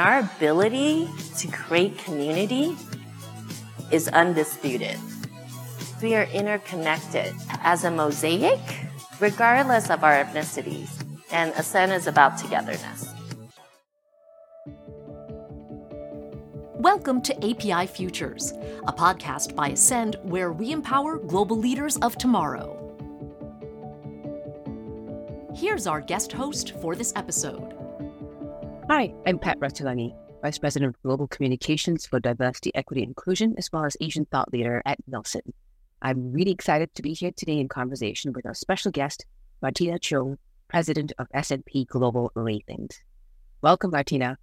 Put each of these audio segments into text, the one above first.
Our ability to create community is undisputed. We are interconnected as a mosaic, regardless of our ethnicities, and Ascend is about togetherness. Welcome to API Futures, a podcast by Ascend where we empower global leaders of tomorrow. Here's our guest host for this episode. Hi, I'm Pat Ratulangi, Vice President of Global Communications for Diversity, Equity, and Inclusion, as well as Asian Thought Leader at Nielsen. I'm really excited to be here today in conversation with our special guest, Martina Cheung, President of S&P Global Ratings. Welcome, Martina.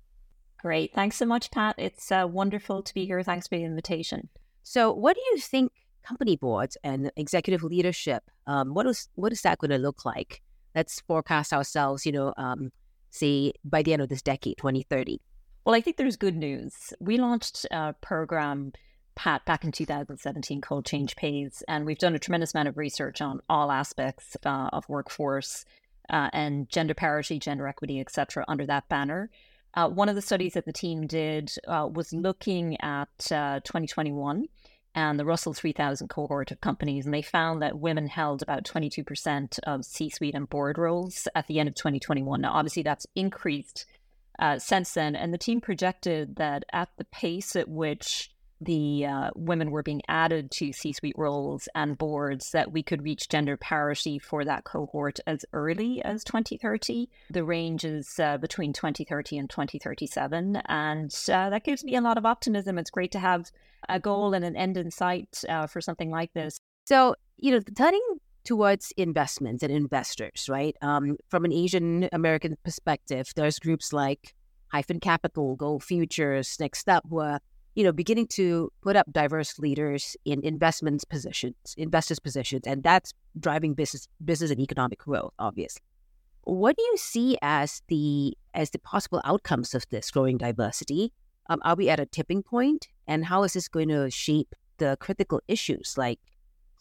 Great. Thanks so much, Pat. It's uh, wonderful to be here. Thanks for the invitation. So, what do you think company boards and executive leadership, um, what is what is that going to look like? Let's forecast ourselves, you know, um, say, by the end of this decade, 2030? Well, I think there's good news. We launched a program, Pat, back in 2017 called Change Pays, and we've done a tremendous amount of research on all aspects uh, of workforce uh, and gender parity, gender equity, etc., under that banner. Uh, one of the studies that the team did uh, was looking at uh, 2021 and the Russell 3000 cohort of companies, and they found that women held about 22% of C suite and board roles at the end of 2021. Now, obviously, that's increased uh, since then, and the team projected that at the pace at which the uh, women were being added to C suite roles and boards that we could reach gender parity for that cohort as early as 2030. The range is uh, between 2030 and 2037. And uh, that gives me a lot of optimism. It's great to have a goal and an end in sight uh, for something like this. So, you know, turning towards investments and investors, right? Um, from an Asian American perspective, there's groups like Hyphen Capital, Gold Futures, Next who are you know, beginning to put up diverse leaders in investments positions, investors positions, and that's driving business, business and economic growth. Obviously, what do you see as the as the possible outcomes of this growing diversity? Um, are we at a tipping point, and how is this going to shape the critical issues like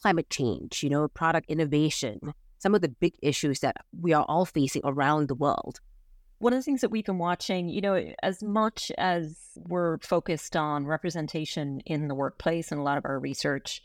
climate change? You know, product innovation, some of the big issues that we are all facing around the world one of the things that we've been watching, you know, as much as we're focused on representation in the workplace, and a lot of our research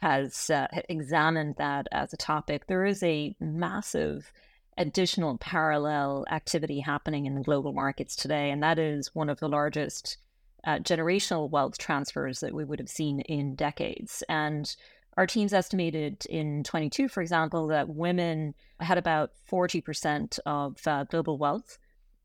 has uh, examined that as a topic, there is a massive additional parallel activity happening in the global markets today. And that is one of the largest uh, generational wealth transfers that we would have seen in decades. And our teams estimated in 22, for example, that women had about 40% of uh, global wealth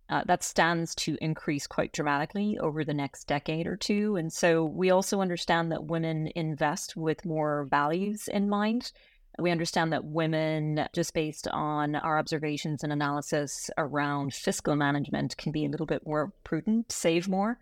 uh, that stands to increase quite dramatically over the next decade or two. And so we also understand that women invest with more values in mind. We understand that women, just based on our observations and analysis around fiscal management, can be a little bit more prudent, save more.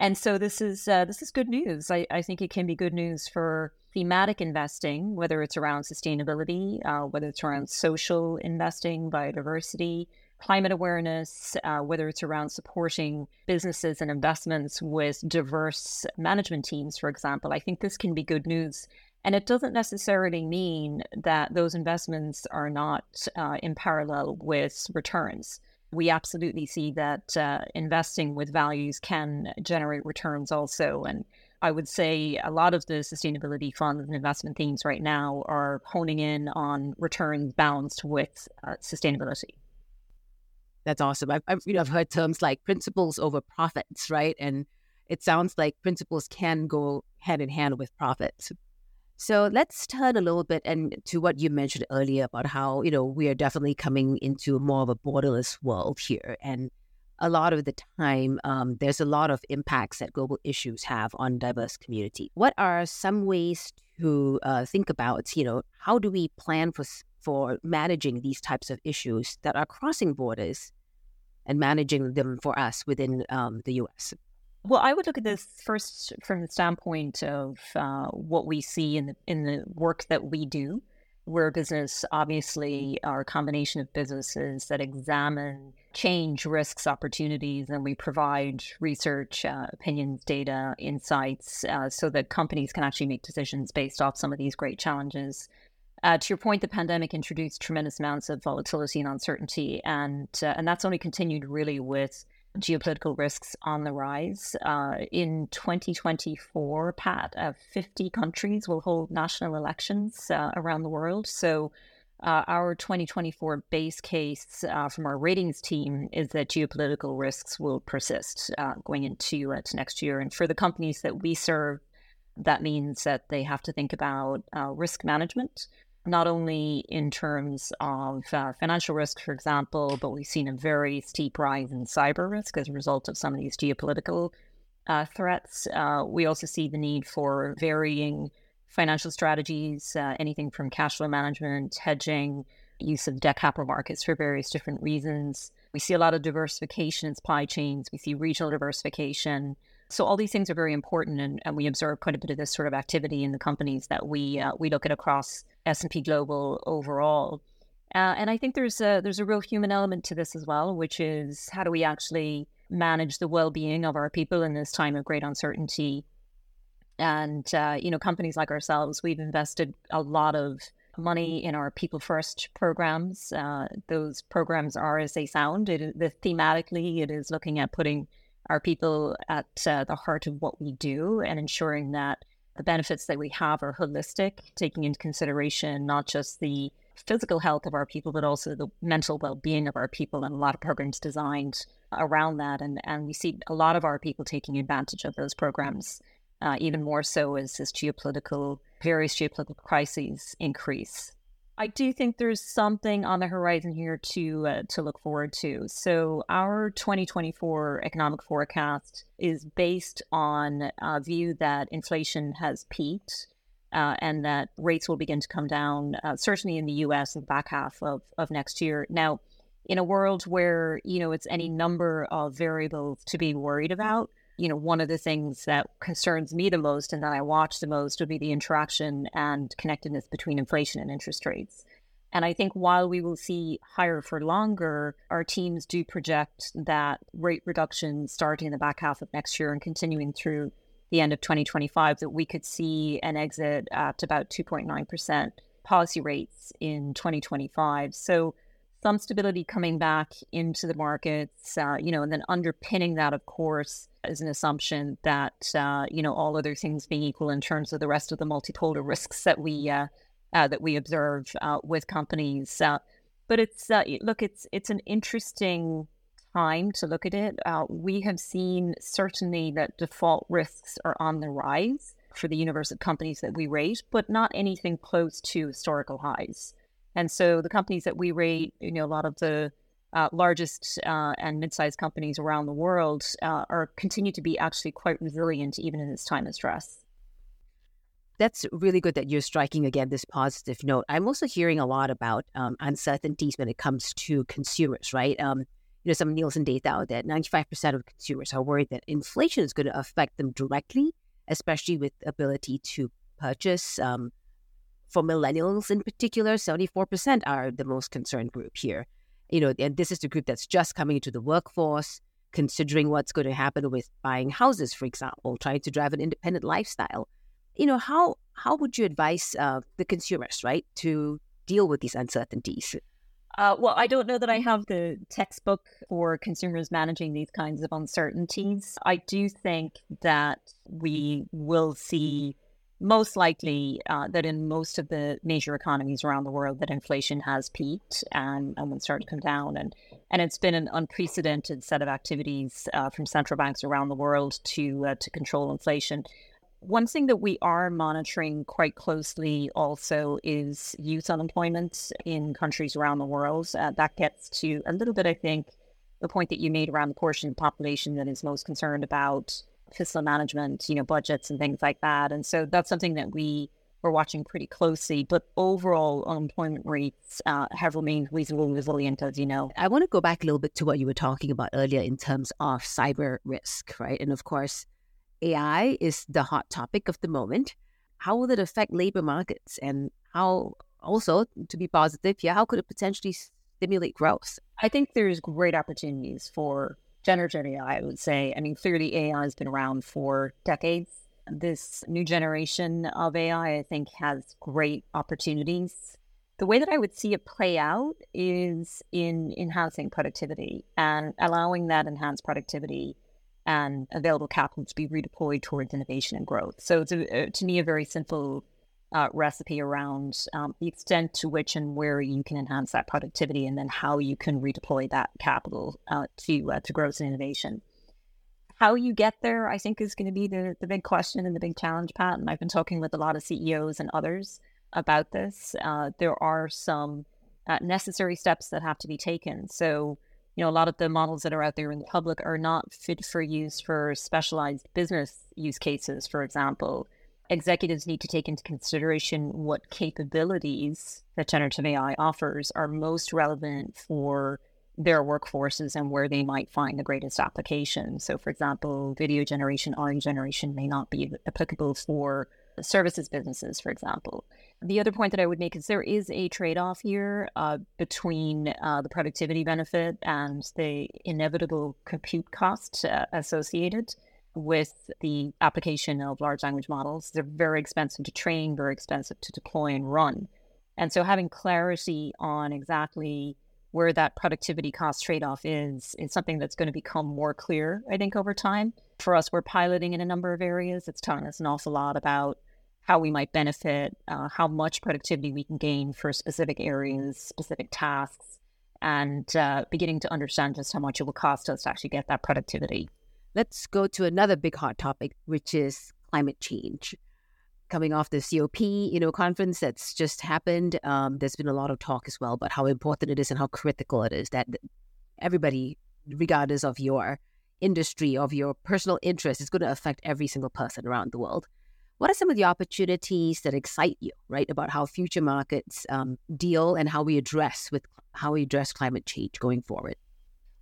And so this is uh, this is good news. I, I think it can be good news for thematic investing, whether it's around sustainability, uh, whether it's around social investing, biodiversity, climate awareness, uh, whether it's around supporting businesses and investments with diverse management teams, for example, I think this can be good news. And it doesn't necessarily mean that those investments are not uh, in parallel with returns. We absolutely see that uh, investing with values can generate returns also. And I would say a lot of the sustainability funds and investment themes right now are honing in on returns balanced with uh, sustainability. That's awesome. I've, I've, you know, I've heard terms like principles over profits, right? And it sounds like principles can go hand in hand with profits. So let's turn a little bit and to what you mentioned earlier about how, you know, we are definitely coming into more of a borderless world here. And a lot of the time, um, there's a lot of impacts that global issues have on diverse community. What are some ways to uh, think about, you know, how do we plan for for managing these types of issues that are crossing borders and managing them for us within um, the US? Well, I would look at this first from the standpoint of uh, what we see in the in the work that we do. We're a business, obviously, are a combination of businesses that examine change, risks, opportunities, and we provide research, uh, opinions, data, insights, uh, so that companies can actually make decisions based off some of these great challenges uh, to your point, the pandemic introduced tremendous amounts of volatility and uncertainty, and uh, and that's only continued really with geopolitical risks on the rise. Uh, in 2024, Pat, uh, 50 countries will hold national elections uh, around the world. So, uh, our 2024 base case uh, from our ratings team is that geopolitical risks will persist uh, going into to next year. And for the companies that we serve, that means that they have to think about risk management not only in terms of uh, financial risk, for example, but we've seen a very steep rise in cyber risk as a result of some of these geopolitical uh, threats. Uh, we also see the need for varying financial strategies, uh, anything from cash flow management, hedging, use of debt capital markets for various different reasons. We see a lot of diversification in supply chains, we see regional diversification. So all these things are very important, and, and we observe quite a bit of this sort of activity in the companies that we uh, we look at across S&P Global overall. Uh, and I think there's a there's a real human element to this as well, which is how do we actually manage the well-being of our people in this time of great uncertainty? And uh, you know, companies like ourselves, we've invested a lot of money in our people first programs. Uh, those programs are as they sound. It, the, thematically, it is looking at putting our people at uh, the heart of what we do and ensuring that the benefits that we have are holistic, taking into consideration not just the physical health of our people, but also the mental well being of our people, and a lot of programs designed around that. And, and we see a lot of our people taking advantage of those programs, uh, even more so as this geopolitical, various geopolitical crises increase. I do think there's something on the horizon here to uh, to look forward to. So our 2024 economic forecast is based on a view that inflation has peaked uh, and that rates will begin to come down, uh, certainly in the U.S. in the back half of, of next year. Now, in a world where you know it's any number of variables to be worried about, you know, one of the things that concerns me the most and that I watch the most would be the interaction and connectedness between inflation and interest rates. And I think while we will see higher for longer, our teams do project that rate reduction starting in the back half of next year and continuing through the end of 2025, that we could see an exit at about 2.9% policy rates in 2025. So some stability coming back into the markets, uh, you know, and then underpinning that, of course, is an assumption that uh, you know all other things being equal in terms of the rest of the multipolar risks that we uh, uh that we observe uh, with companies. Uh, but it's look, it's it's an interesting time to look at it. we have seen certainly that default risks are on the rise for the universe of companies that we rate, but not anything close to historical highs. And so the companies that we rate, you know, a lot of the uh, largest uh, and mid-sized companies around the world uh, are continue to be actually quite resilient even in this time of stress. That's really good that you're striking again this positive note. I'm also hearing a lot about um, uncertainties when it comes to consumers, right? Um, you know, some Nielsen data out that 95% of consumers are worried that inflation is going to affect them directly, especially with ability to purchase. Um, for millennials in particular, 74% are the most concerned group here. You know, and this is the group that's just coming into the workforce, considering what's going to happen with buying houses, for example, trying to drive an independent lifestyle. You know, how how would you advise uh, the consumers, right, to deal with these uncertainties? Uh, well, I don't know that I have the textbook for consumers managing these kinds of uncertainties. I do think that we will see most likely uh, that in most of the major economies around the world that inflation has peaked and, and will start to come down. And and it's been an unprecedented set of activities uh, from central banks around the world to uh, to control inflation. One thing that we are monitoring quite closely also is youth unemployment in countries around the world. Uh, that gets to a little bit i think the point that you made around the portion of the population that is most concerned about fiscal management, you know, budgets and things like that. And so that's something that we were watching pretty closely. But overall, unemployment rates uh, have remained reasonably resilient, as you know. I want to go back a little bit to what you were talking about earlier in terms of cyber risk, right? And of course, AI is the hot topic of the moment. How will it affect labor markets? And how also, to be positive, yeah, how could it potentially stimulate growth? I think there's great opportunities for generative AI, I would say. I mean, clearly AI has been around for decades. This new generation of AI, I think, has great opportunities. The way that I would see it play out is in enhancing productivity and allowing that enhanced productivity and available capital to be redeployed towards innovation and growth. So it's a, uh, to me a very simple uh, recipe around um, the extent to which and where you can enhance that productivity, and then how you can redeploy that capital uh, to uh, to growth and innovation. How you get there, I think, is going to be the the big question and the big challenge, Pat. And I've been talking with a lot of CEOs and others about this. Uh, there are some uh, necessary steps that have to be taken. So you know, a lot of the models that are out there in the public are not fit for use for specialized business use cases, for example. Executives need to take into consideration what capabilities that generative AI offers are most relevant for their workforces and where they might find the greatest application. So, for example, video generation, audio generation may not be applicable for services businesses, for example. The other point that I would make is there is a trade off here uh, between uh, the productivity benefit and the inevitable compute cost uh, associated with the application of large language models. They're very expensive to train, very expensive to deploy and run. And so having clarity on exactly where that productivity cost trade off is is something that's going to become more clear, I think, over time. For us, we're piloting in a number of areas. It's telling us an awful lot about how we might benefit, uh, how much productivity we can gain for specific areas, specific tasks, and uh, beginning to understand just how much it will cost us to actually get that productivity. Let's go to another big hot topic, which is climate change. Coming off the COP, you know, conference that's just happened, um, there's been a lot of talk as well about how important it is and how critical it is that everybody, regardless of your industry, of your personal interest, is going to affect every single person around the world. What are some of the opportunities that excite you, right, about how future markets um, deal and how we address with how we address climate change going forward?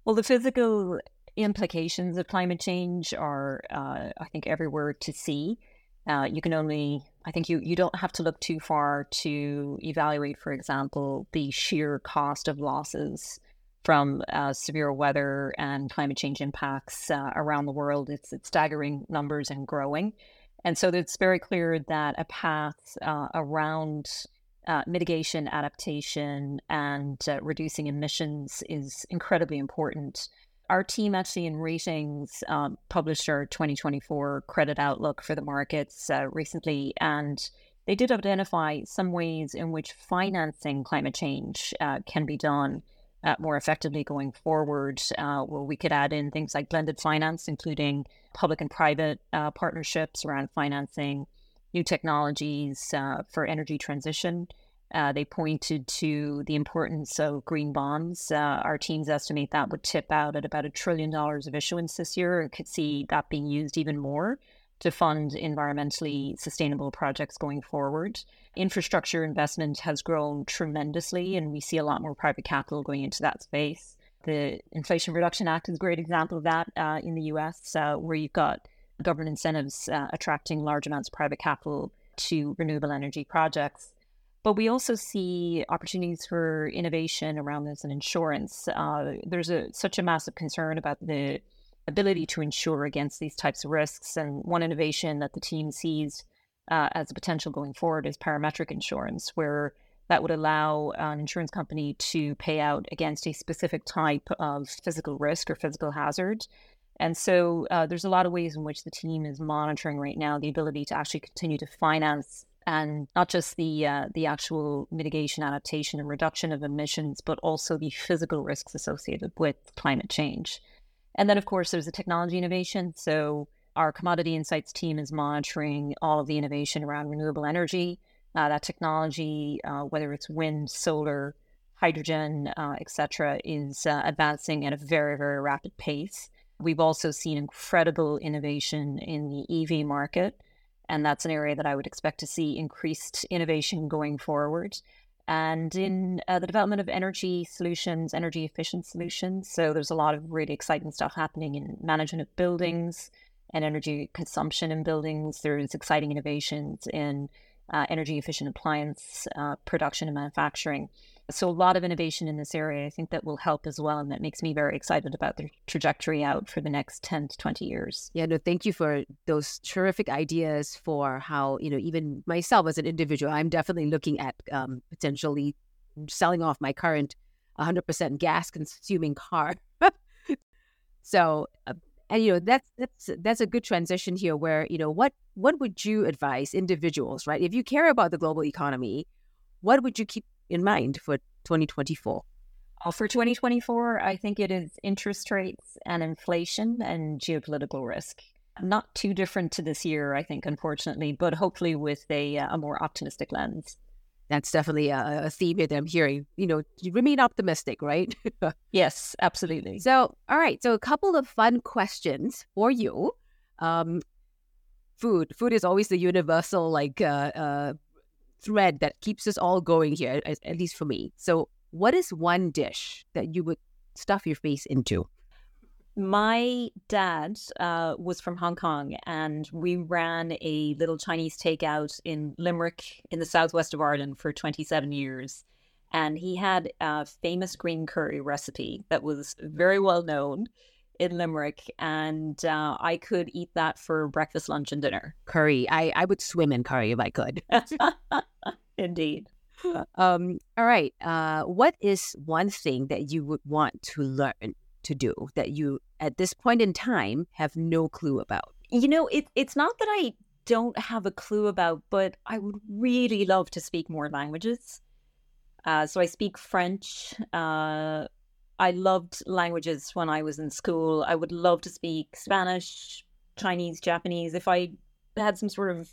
Well, the physical implications of climate change are, uh, I think, everywhere to see. Uh, you can only, I think, you you don't have to look too far to evaluate, for example, the sheer cost of losses from uh, severe weather and climate change impacts uh, around the world. It's, it's staggering numbers and growing. And so it's very clear that a path uh, around uh, mitigation, adaptation, and uh, reducing emissions is incredibly important. Our team actually in ratings um, published our 2024 credit outlook for the markets uh, recently, and they did identify some ways in which financing climate change uh, can be done uh, more effectively going forward, uh, where we could add in things like blended finance, including public and private uh, partnerships around financing new technologies uh, for energy transition. Uh, they pointed to the importance of green bonds. Uh, our teams estimate that would tip out at about a trillion dollars of issuance this year and could see that being used even more to fund environmentally sustainable projects going forward. Infrastructure investment has grown tremendously, and we see a lot more private capital going into that space. The Inflation Reduction Act is a great example of that uh, in the US, uh, where you've got government incentives uh, attracting large amounts of private capital to renewable energy projects. But we also see opportunities for innovation around this and insurance. Uh, there's a, such a massive concern about the ability to insure against these types of risks. And one innovation that the team sees uh, as a potential going forward is parametric insurance, where that would allow an insurance company to pay out against a specific type of physical risk or physical hazard. And so uh, there's a lot of ways in which the team is monitoring right now the ability to actually continue to finance and not just the uh, the actual mitigation, adaptation, and reduction of emissions, but also the physical risks associated with climate change. And then, of course, there's the technology innovation. So, our commodity insights team is monitoring all of the innovation around renewable energy. Uh, that technology, uh, whether it's wind, solar, hydrogen, uh, etc., is uh, advancing at a very, very rapid pace. We've also seen incredible innovation in the EV market, and that's an area that I would expect to see increased innovation going forward and in uh, the development of energy solutions, energy efficient solutions. So there's a lot of really exciting stuff happening in management of buildings and energy consumption in buildings. There's exciting innovations in uh, energy efficient appliance uh, production and manufacturing. So a lot of innovation in this area, I think that will help as well, and that makes me very excited about the trajectory out for the next ten to twenty years. Yeah, no, thank you for those terrific ideas for how you know even myself as an individual, I'm definitely looking at um, potentially selling off my current 100% gas consuming car. so, uh, and you know that's that's that's a good transition here. Where you know what what would you advise individuals, right? If you care about the global economy, what would you keep in mind for 2024? Uh, for 2024, I think it is interest rates and inflation and geopolitical risk. Not too different to this year, I think, unfortunately, but hopefully with a, a more optimistic lens. That's definitely a, a theme that I'm hearing. You know, you remain optimistic, right? yes, absolutely. So, all right. So, a couple of fun questions for you. Um, food. Food is always the universal, like, uh, uh, thread that keeps us all going here, at, at least for me. So, what is one dish that you would stuff your face into? My dad uh, was from Hong Kong, and we ran a little Chinese takeout in Limerick, in the southwest of Ireland, for 27 years. And he had a famous green curry recipe that was very well known in Limerick, and uh, I could eat that for breakfast, lunch, and dinner. Curry. I, I would swim in curry if I could. Indeed. Um, all right. Uh, what is one thing that you would want to learn to do that you, at this point in time, have no clue about? You know, it, it's not that I don't have a clue about, but I would really love to speak more languages. Uh, so I speak French. Uh, I loved languages when I was in school. I would love to speak Spanish, Chinese, Japanese. If I had some sort of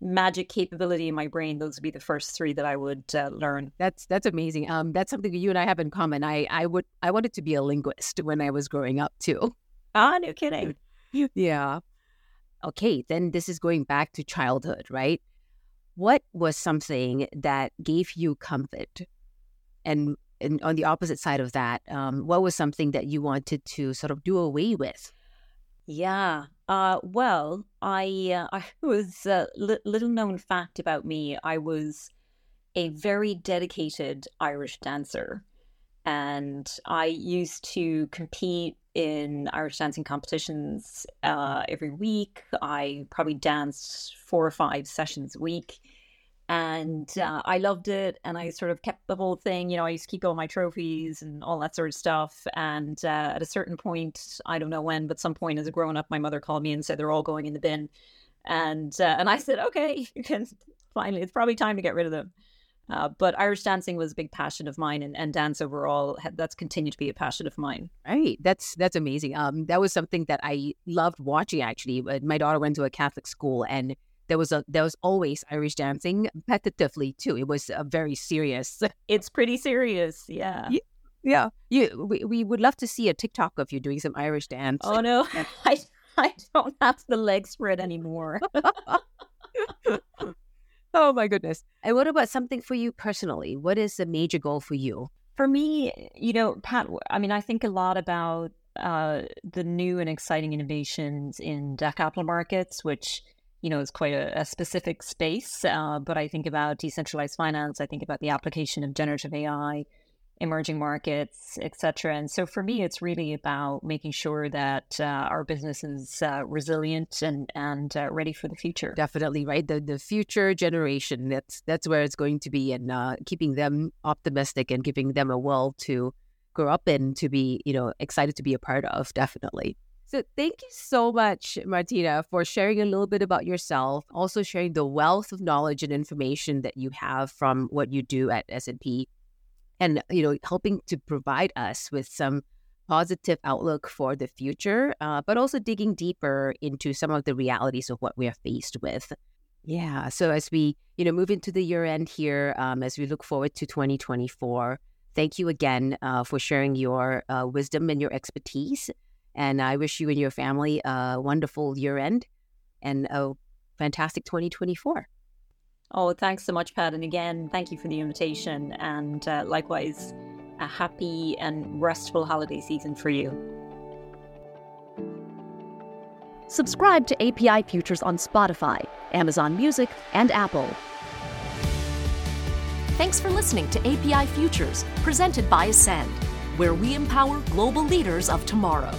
magic capability in my brain, those would be the first three that I would uh, learn. That's that's amazing. Um, that's something you and I have in common. I I would I wanted to be a linguist when I was growing up too. Ah, no kidding. yeah. Okay, then this is going back to childhood, right? What was something that gave you comfort, and and on the opposite side of that, um, what was something that you wanted to sort of do away with? Yeah. Uh, well, I uh, I was a li- little known fact about me. I was a very dedicated Irish dancer, and I used to compete in Irish dancing competitions uh, every week. I probably danced four or five sessions a week and uh, I loved it. And I sort of kept the whole thing. You know, I used to keep all my trophies and all that sort of stuff. And uh, at a certain point, I don't know when, but some point as a grown up, my mother called me and said they're all going in the bin. And uh, and I said, okay, you can finally, it's probably time to get rid of them. Uh, but Irish dancing was a big passion of mine, and, and dance overall that's continued to be a passion of mine. Right, that's that's amazing. Um, that was something that I loved watching. Actually, my daughter went to a Catholic school, and there was a there was always Irish dancing repetitively too. It was a very serious. It's pretty serious, yeah. yeah. Yeah, you. We, we would love to see a TikTok of you doing some Irish dance. Oh no, I I don't have the legs for it anymore. oh my goodness! And what about something for you personally? What is the major goal for you? For me, you know, Pat. I mean, I think a lot about uh, the new and exciting innovations in debt capital markets, which you know, is quite a, a specific space. Uh, but I think about decentralized finance. I think about the application of generative AI, emerging markets, etc. And so for me, it's really about making sure that uh, our business is uh, resilient and and uh, ready for the future. Definitely, right. The the future generation. That's that's where it's going to be, and uh, keeping them optimistic and giving them a world to grow up in, to be you know excited to be a part of. Definitely. So thank you so much, Martina, for sharing a little bit about yourself, also sharing the wealth of knowledge and information that you have from what you do at S&P and you know helping to provide us with some positive outlook for the future, uh, but also digging deeper into some of the realities of what we are faced with. Yeah. So as we you know move into the year end here, um, as we look forward to 2024, thank you again uh, for sharing your uh, wisdom and your expertise and I wish you and your family a wonderful year end and a fantastic 2024. Oh, thanks so much, Pat. And again, thank you for the invitation. And uh, likewise, a happy and restful holiday season for you. Subscribe to API Futures on Spotify, Amazon Music, and Apple. Thanks for listening to API Futures, presented by Ascend, where we empower global leaders of tomorrow.